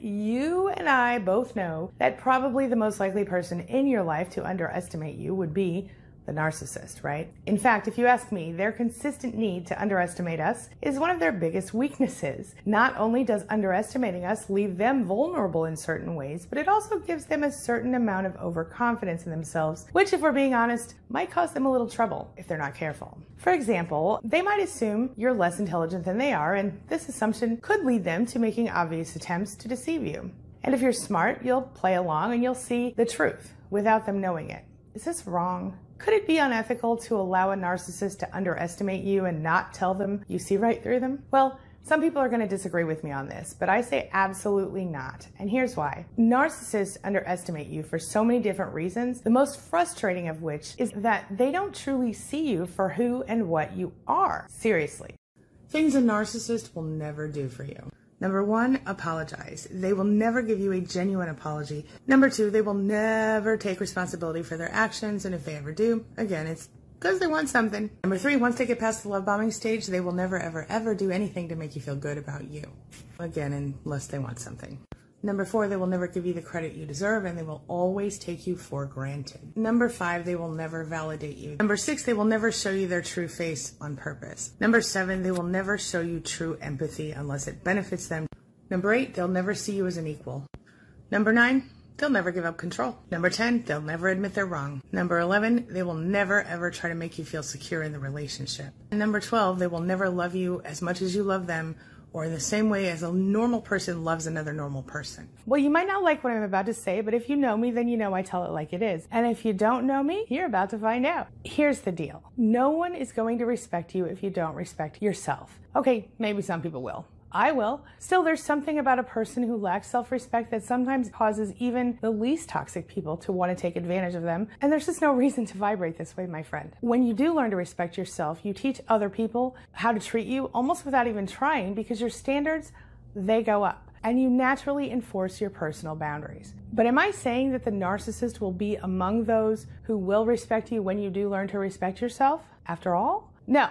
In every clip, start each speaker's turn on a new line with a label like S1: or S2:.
S1: You and I both know that probably the most likely person in your life to underestimate you would be the narcissist, right? In fact, if you ask me, their consistent need to underestimate us is one of their biggest weaknesses. Not only does underestimating us leave them vulnerable in certain ways, but it also gives them a certain amount of overconfidence in themselves, which, if we're being honest, might cause them a little trouble if they're not careful. For example, they might assume you're less intelligent than they are, and this assumption could lead them to making obvious attempts to deceive you. And if you're smart, you'll play along and you'll see the truth without them knowing it. Is this wrong? Could it be unethical to allow a narcissist to underestimate you and not tell them you see right through them? Well, some people are going to disagree with me on this, but I say absolutely not. And here's why. Narcissists underestimate you for so many different reasons, the most frustrating of which is that they don't truly see you for who and what you are. Seriously. Things a narcissist will never do for you. Number one, apologize. They will never give you a genuine apology. Number two, they will never take responsibility for their actions, and if they ever do, again, it's because they want something. Number three, once they get past the love bombing stage, they will never, ever, ever do anything to make you feel good about you. Again, unless they want something. Number four, they will never give you the credit you deserve and they will always take you for granted. Number five, they will never validate you. Number six, they will never show you their true face on purpose. Number seven, they will never show you true empathy unless it benefits them. Number eight, they'll never see you as an equal. Number nine, they'll never give up control. Number 10, they'll never admit they're wrong. Number 11, they will never ever try to make you feel secure in the relationship. And number 12, they will never love you as much as you love them or the same way as a normal person loves another normal person. Well, you might not like what I'm about to say, but if you know me, then you know I tell it like it is. And if you don't know me, you're about to find out. Here's the deal no one is going to respect you if you don't respect yourself. Okay, maybe some people will. I will. Still, there's something about a person who lacks self respect that sometimes causes even the least toxic people to want to take advantage of them. And there's just no reason to vibrate this way, my friend. When you do learn to respect yourself, you teach other people how to treat you almost without even trying because your standards, they go up. And you naturally enforce your personal boundaries. But am I saying that the narcissist will be among those who will respect you when you do learn to respect yourself? After all? No,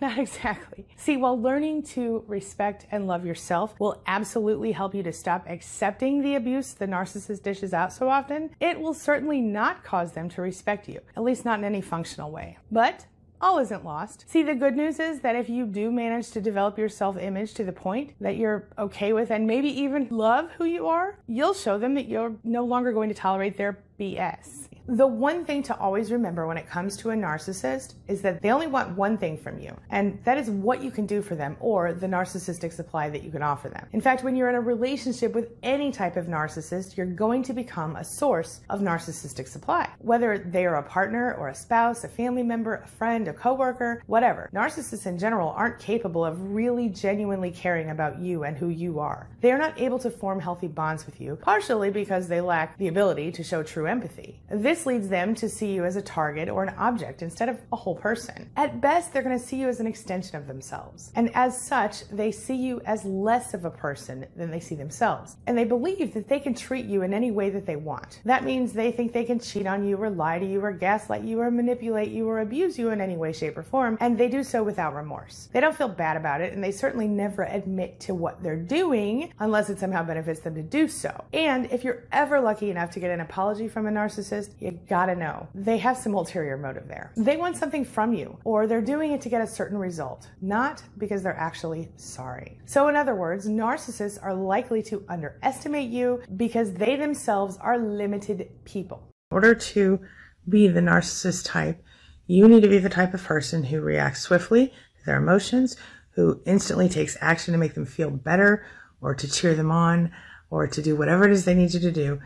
S1: Not exactly. See, while learning to respect and love yourself will absolutely help you to stop accepting the abuse the narcissist dishes out so often, it will certainly not cause them to respect you, at least not in any functional way. But all isn't lost. See, the good news is that if you do manage to develop your self image to the point that you're okay with and maybe even love who you are, you'll show them that you're no longer going to tolerate their BS. The one thing to always remember when it comes to a narcissist is that they only want one thing from you, and that is what you can do for them or the narcissistic supply that you can offer them. In fact, when you're in a relationship with any type of narcissist, you're going to become a source of narcissistic supply. Whether they are a partner or a spouse, a family member, a friend, a coworker, whatever. Narcissists in general aren't capable of really genuinely caring about you and who you are. They are not able to form healthy bonds with you, partially because they lack the ability to show true empathy. This leads them to see you as a target or an object instead of a whole person. At best, they're going to see you as an extension of themselves. And as such, they see you as less of a person than they see themselves. And they believe that they can treat you in any way that they want. That means they think they can cheat on you or lie to you or gaslight you or manipulate you or abuse you in any way, shape, or form. And they do so without remorse. They don't feel bad about it and they certainly never admit to what they're doing unless it somehow benefits them to do so. And if you're ever lucky enough to get an apology from a narcissist, you gotta know they have some ulterior motive there. They want something from you, or they're doing it to get a certain result, not because they're actually sorry. So, in other words, narcissists are likely to underestimate you because they themselves are limited people. In order to be the narcissist type, you need to be the type of person who reacts swiftly to their emotions, who instantly takes action to make them feel better or to cheer them on or to do whatever it is they need you to do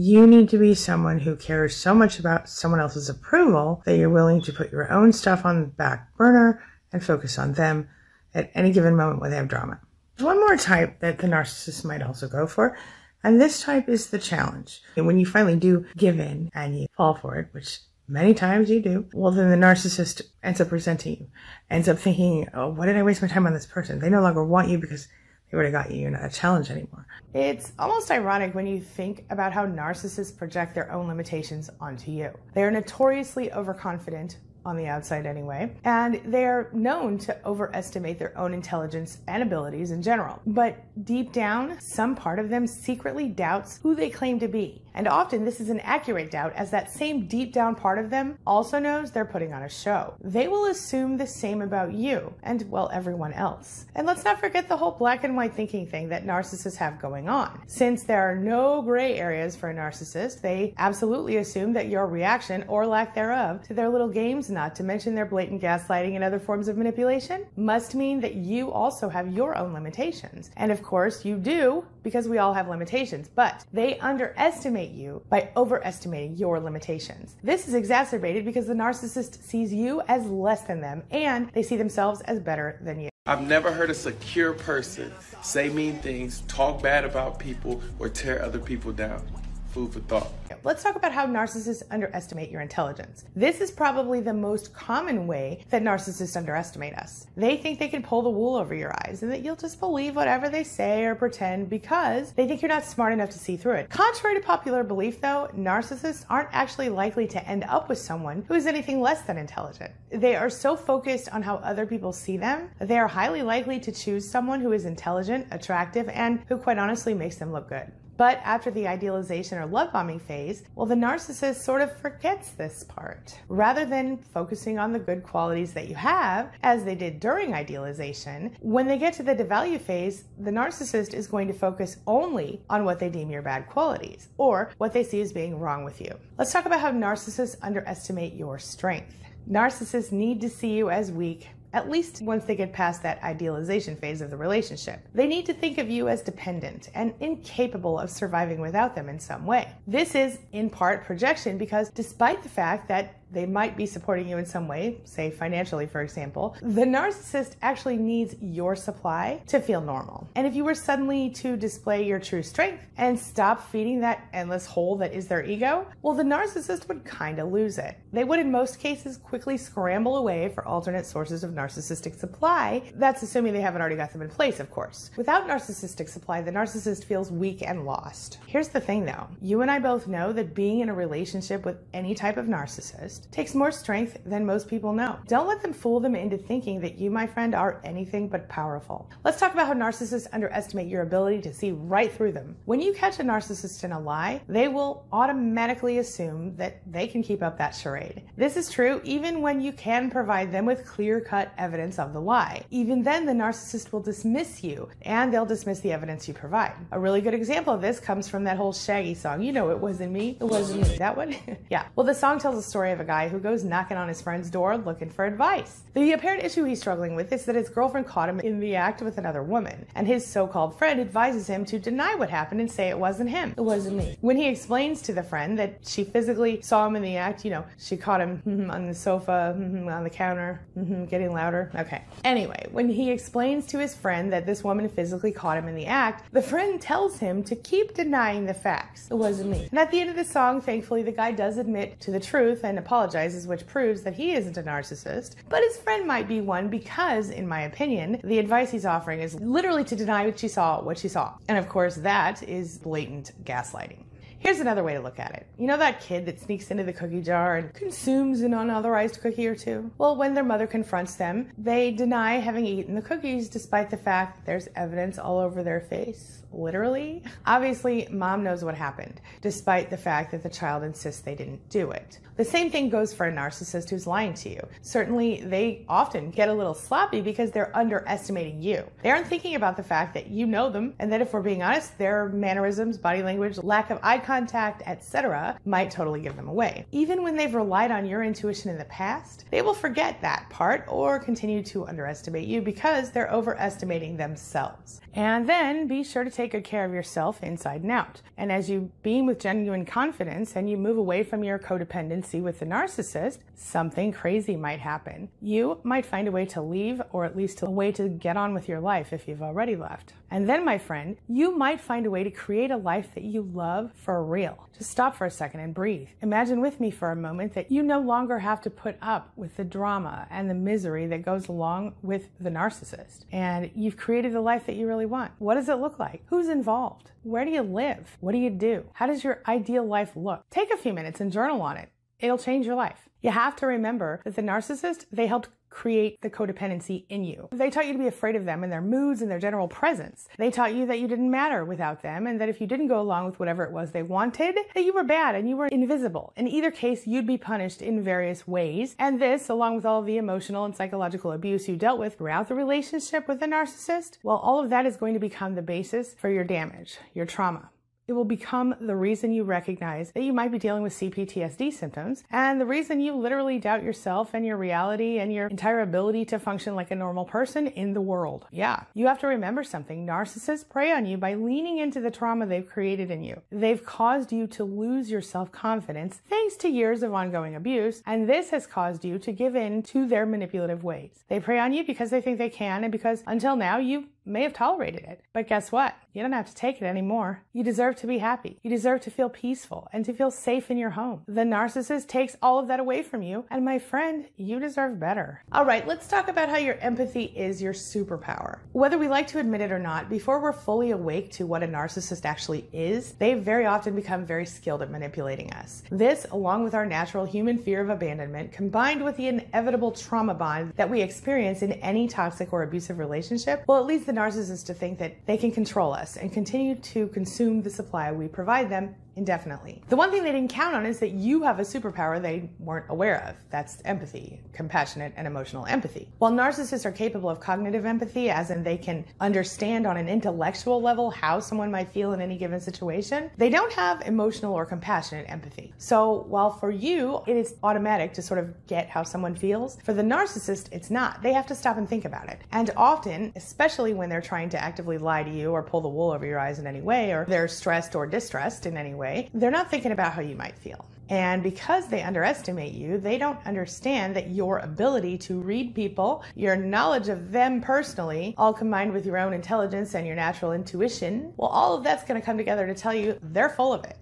S1: you need to be someone who cares so much about someone else's approval that you're willing to put your own stuff on the back burner and focus on them at any given moment when they have drama. There's one more type that the narcissist might also go for, and this type is the challenge. And when you finally do give in and you fall for it, which many times you do, well, then the narcissist ends up resenting you, ends up thinking, oh, why did I waste my time on this person? They no longer want you because they would have got you. You're not a challenge anymore. It's almost ironic when you think about how narcissists project their own limitations onto you. They are notoriously overconfident, on the outside anyway, and they're known to overestimate their own intelligence and abilities in general. But deep down, some part of them secretly doubts who they claim to be. And often this is an accurate doubt, as that same deep down part of them also knows they're putting on a show. They will assume the same about you and, well, everyone else. And let's not forget the whole black and white thinking thing that narcissists have going on. Since there are no gray areas for a narcissist, they absolutely assume that your reaction or lack thereof to their little games, not to mention their blatant gaslighting and other forms of manipulation, must mean that you also have your own limitations. And of course, you do because we all have limitations, but they underestimate you by overestimating your limitations. This is exacerbated because the narcissist sees you as less than them and they see themselves as better than you.
S2: I've never heard a secure person say mean things, talk bad about people, or tear other people down food for thought.
S1: Let's talk about how narcissists underestimate your intelligence. This is probably the most common way that narcissists underestimate us. They think they can pull the wool over your eyes and that you'll just believe whatever they say or pretend because they think you're not smart enough to see through it. Contrary to popular belief, though, narcissists aren't actually likely to end up with someone who is anything less than intelligent. They are so focused on how other people see them they are highly likely to choose someone who is intelligent, attractive, and who quite honestly makes them look good. But after the idealization or love bombing phase, well, the narcissist sort of forgets this part. Rather than focusing on the good qualities that you have, as they did during idealization, when they get to the devalue phase, the narcissist is going to focus only on what they deem your bad qualities or what they see as being wrong with you. Let's talk about how narcissists underestimate your strength. Narcissists need to see you as weak at least once they get past that idealization phase of the relationship. They need to think of you as dependent and incapable of surviving without them in some way. This is, in part, projection because despite the fact that they might be supporting you in some way, say financially, for example, the narcissist actually needs your supply to feel normal. And if you were suddenly to display your true strength and stop feeding that endless hole that is their ego, well, the narcissist would kind of lose it. They would, in most cases, quickly scramble away for alternate sources of narcissistic supply. That's assuming they haven't already got them in place, of course. Without narcissistic supply, the narcissist feels weak and lost. Here's the thing though you and I both know that being in a relationship with any type of narcissist takes more strength than most people know. Don't let them fool them into thinking that you, my friend, are anything but powerful. Let's talk about how narcissists underestimate your ability to see right through them. When you catch a narcissist in a lie, they will automatically assume that they can keep up that charade. This is true even when you can provide them with clear cut evidence of the lie. Even then, the narcissist will dismiss you and they'll dismiss the evidence you provide. A really good example of this comes from that whole Shaggy song. You know, it wasn't me. It wasn't me. That one? yeah. Well, the song tells a story of a guy who goes knocking on his friend's door looking for advice. The apparent issue he's struggling with is that his girlfriend caught him in the act with another woman, and his so called friend advises him to deny what happened and say it wasn't him. It wasn't me. When he explains to the friend that she physically saw him in the act, you know, she caught him mm-hmm, on the sofa, mm-hmm, on the counter, mm-hmm, getting louder. Okay. Anyway, when he explains to his friend that this woman physically caught him in the act, the friend tells him to keep denying the facts. It wasn't me. And at the end of the song, thankfully, the guy does admit to the truth and apologizes, which proves that he isn't a narcissist, but his friend might be one because, in my opinion, the advice he's offering is literally to deny what she saw, what she saw. And of course, that is blatant gaslighting. Here's another way to look at it. You know that kid that sneaks into the cookie jar and consumes an unauthorized cookie or two? Well, when their mother confronts them, they deny having eaten the cookies despite the fact that there's evidence all over their face literally. Obviously, mom knows what happened, despite the fact that the child insists they didn't do it. The same thing goes for a narcissist who's lying to you. Certainly, they often get a little sloppy because they're underestimating you. They aren't thinking about the fact that you know them and that if we're being honest, their mannerisms, body language, lack of eye contact, etc., might totally give them away. Even when they've relied on your intuition in the past, they will forget that part or continue to underestimate you because they're overestimating themselves. And then be sure to take good care of yourself inside and out. And as you beam with genuine confidence and you move away from your codependency with the narcissist, something crazy might happen. You might find a way to leave or at least a way to get on with your life if you've already left. And then, my friend, you might find a way to create a life that you love for real. Just stop for a second and breathe. Imagine with me for a moment that you no longer have to put up with the drama and the misery that goes along with the narcissist. And you've created the life that you really want. What does it look like? Who's involved? Where do you live? What do you do? How does your ideal life look? Take a few minutes and journal on it. It'll change your life. You have to remember that the narcissist, they helped create the codependency in you. They taught you to be afraid of them and their moods and their general presence. They taught you that you didn't matter without them and that if you didn't go along with whatever it was they wanted, that you were bad and you were invisible. In either case, you'd be punished in various ways. And this, along with all the emotional and psychological abuse you dealt with throughout the relationship with the narcissist, well, all of that is going to become the basis for your damage, your trauma. It will become the reason you recognize that you might be dealing with CPTSD symptoms and the reason you literally doubt yourself and your reality and your entire ability to function like a normal person in the world. Yeah, you have to remember something. Narcissists prey on you by leaning into the trauma they've created in you. They've caused you to lose your self confidence thanks to years of ongoing abuse, and this has caused you to give in to their manipulative ways. They prey on you because they think they can and because until now you may have tolerated it. But guess what? You don't have to take it anymore. You deserve to be happy. You deserve to feel peaceful and to feel safe in your home. The narcissist takes all of that away from you. And my friend, you deserve better. All right, let's talk about how your empathy is your superpower. Whether we like to admit it or not, before we're fully awake to what a narcissist actually is, they very often become very skilled at manipulating us. This, along with our natural human fear of abandonment, combined with the inevitable trauma bond that we experience in any toxic or abusive relationship, will at least the narcissist to think that they can control us and continue to consume the supply we provide them indefinitely. The one thing they didn't count on is that you have a superpower they weren't aware of. That's empathy, compassionate and emotional empathy. While narcissists are capable of cognitive empathy, as in they can understand on an intellectual level how someone might feel in any given situation, they don't have emotional or compassionate empathy. So while for you it is automatic to sort of get how someone feels, for the narcissist it's not. They have to stop and think about it. And often, especially when they're trying to actively lie to you or pull the wool over your eyes in any way, or they're stressed or distressed in any way, way, they're not thinking about how you might feel. And because they underestimate you, they don't understand that your ability to read people, your knowledge of them personally, all combined with your own intelligence and your natural intuition, well, all of that's going to come together to tell you they're full of it.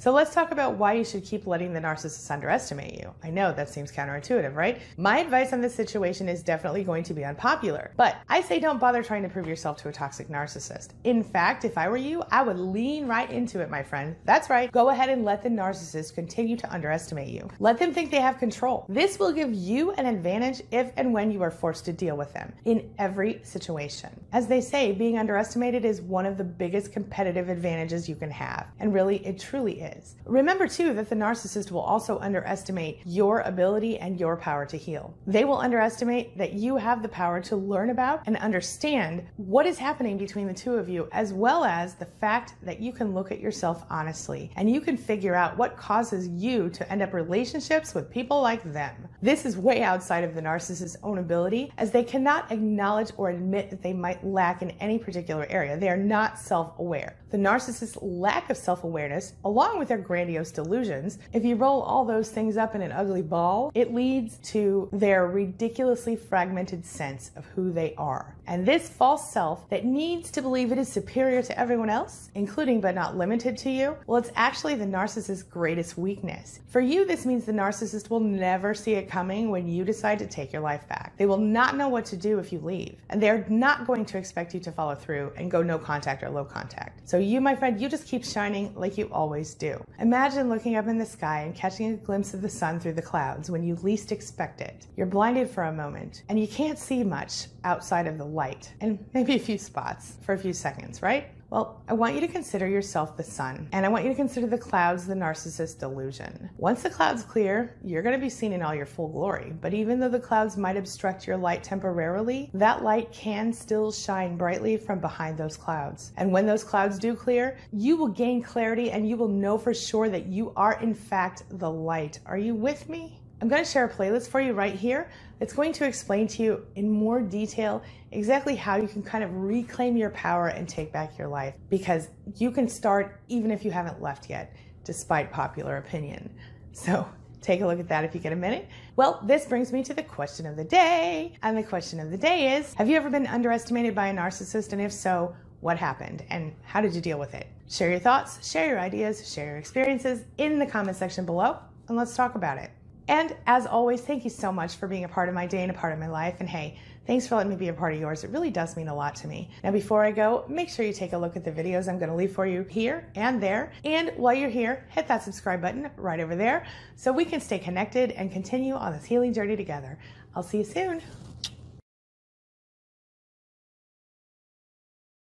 S1: So let's talk about why you should keep letting the narcissist underestimate you. I know that seems counterintuitive, right? My advice on this situation is definitely going to be unpopular, but I say don't bother trying to prove yourself to a toxic narcissist. In fact, if I were you, I would lean right into it, my friend. That's right. Go ahead and let the narcissist continue to underestimate you. Let them think they have control. This will give you an advantage if and when you are forced to deal with them in every situation. As they say, being underestimated is one of the biggest competitive advantages you can have. And really, it truly is is. Remember, too, that the narcissist will also underestimate your ability and your power to heal. They will underestimate that you have the power to learn about and understand what is happening between the two of you, as well as the fact that you can look at yourself honestly and you can figure out what causes you to end up relationships with people like them. This is way outside of the narcissist's own ability, as they cannot acknowledge or admit that they might lack in any particular area. They are not self aware. The narcissist's lack of self awareness, along with their grandiose delusions, if you roll all those things up in an ugly ball, it leads to their ridiculously fragmented sense of who they are. And this false self that needs to believe it is superior to everyone else, including but not limited to you, well, it's actually the narcissist's greatest weakness. For you, this means the narcissist will never see it coming when you decide to take your life back. They will not know what to do if you leave, and they're not going to expect you to follow through and go no contact or low contact. So you, my friend, you just keep shining like you always do. Imagine looking up in the sky and catching a glimpse of the sun through the clouds when you least expect it. You're blinded for a moment, and you can't see much outside of the light and maybe a few spots for a few seconds, right? Well, I want you to consider yourself the sun, and I want you to consider the clouds the narcissist delusion. Once the clouds clear, you're going to be seen in all your full glory. But even though the clouds might obstruct your light temporarily, that light can still shine brightly from behind those clouds. And when those clouds do clear, you will gain clarity and you will know for sure that you are, in fact, the light. Are you with me? I'm going to share a playlist for you right here that's going to explain to you in more detail exactly how you can kind of reclaim your power and take back your life because you can start even if you haven't left yet, despite popular opinion. So take a look at that if you get a minute. Well, this brings me to the question of the day. And the question of the day is Have you ever been underestimated by a narcissist? And if so, what happened and how did you deal with it? Share your thoughts, share your ideas, share your experiences in the comment section below, and let's talk about it. And as always, thank you so much for being a part of my day and a part of my life. And hey, thanks for letting me be a part of yours. It really does mean a lot to me. Now, before I go, make sure you take a look at the videos I'm going to leave for you here and there. And while you're here, hit that subscribe button right over there so we can stay connected and continue on this healing journey together. I'll see you soon.